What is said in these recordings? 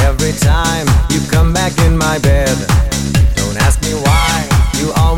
Every time you come back in my bed, don't ask me why you always.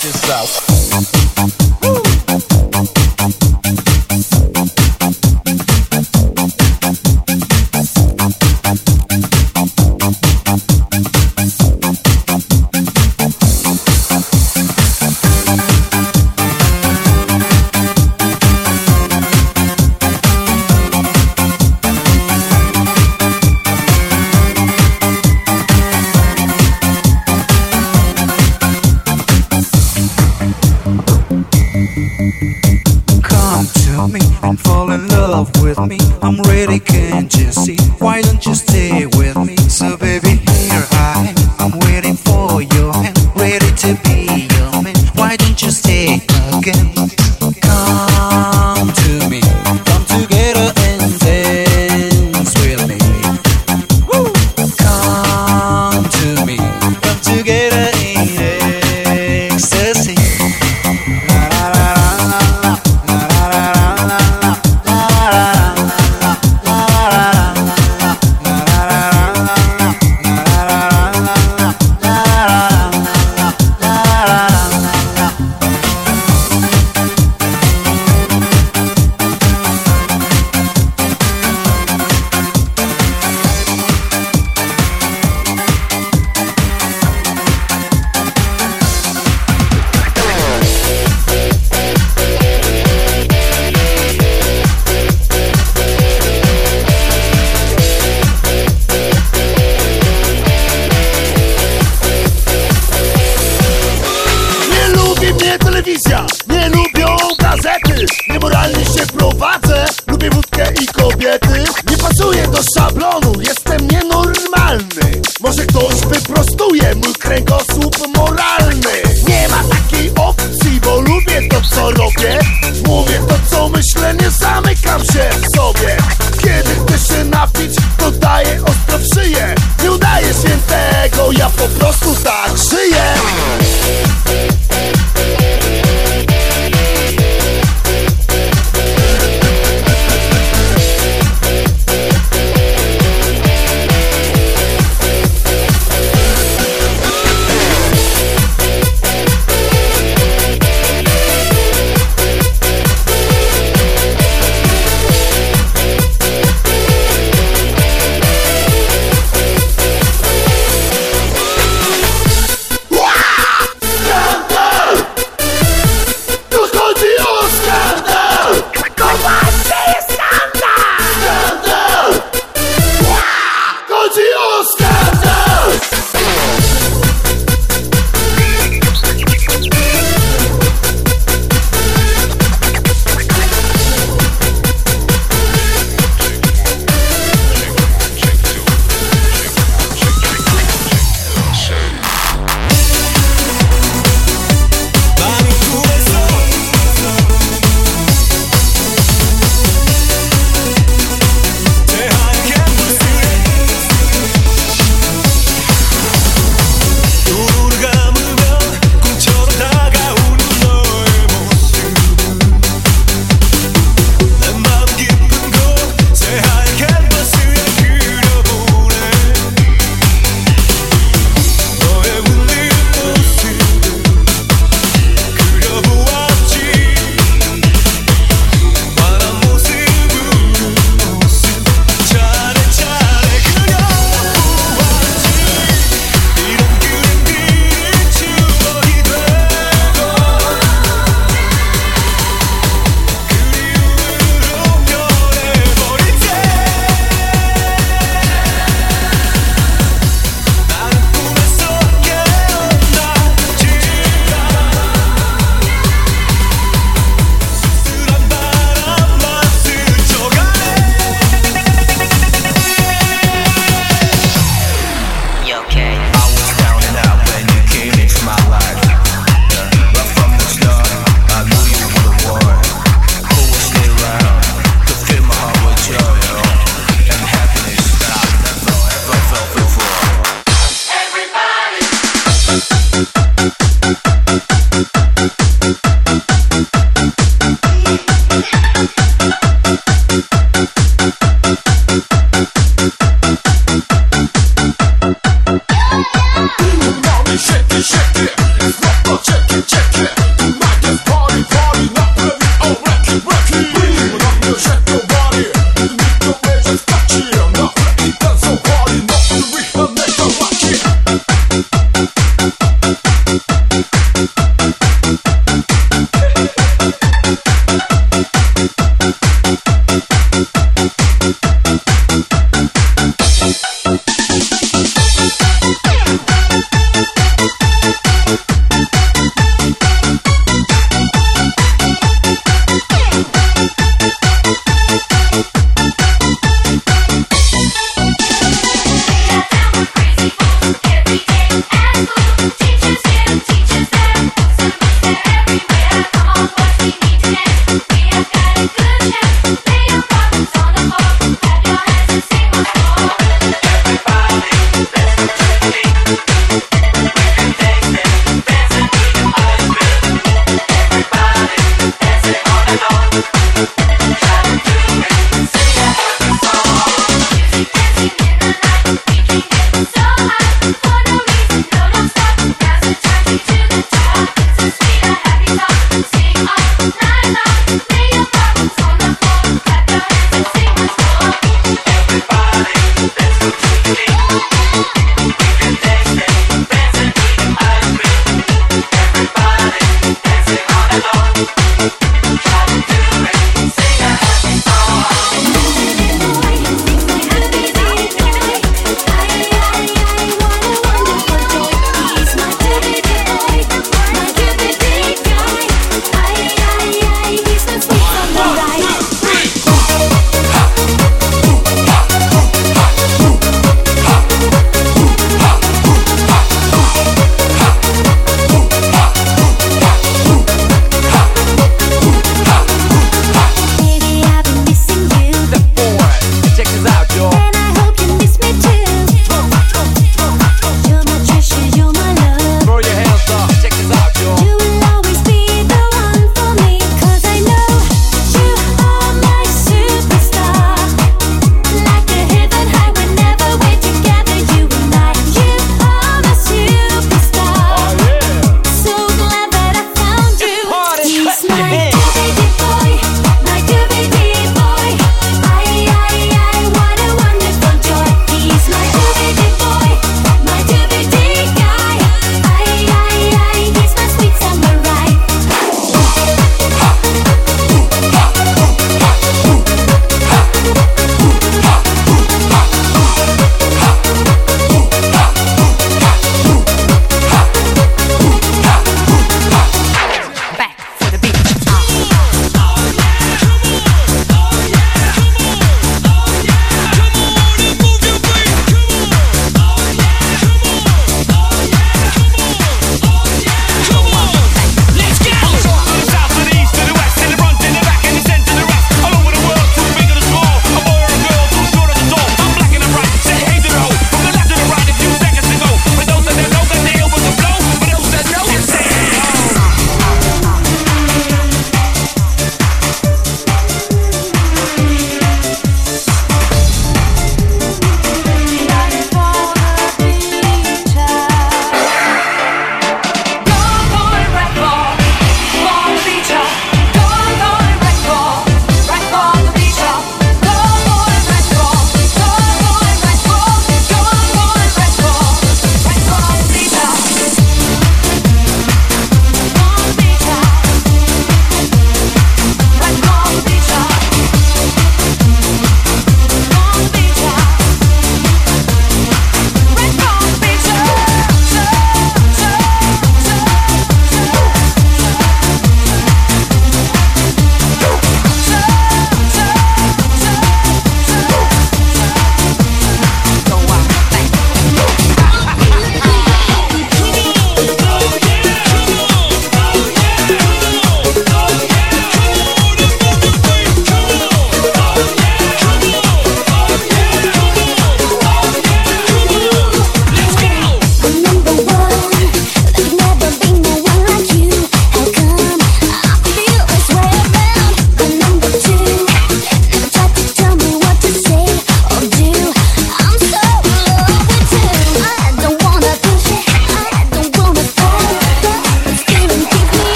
this out.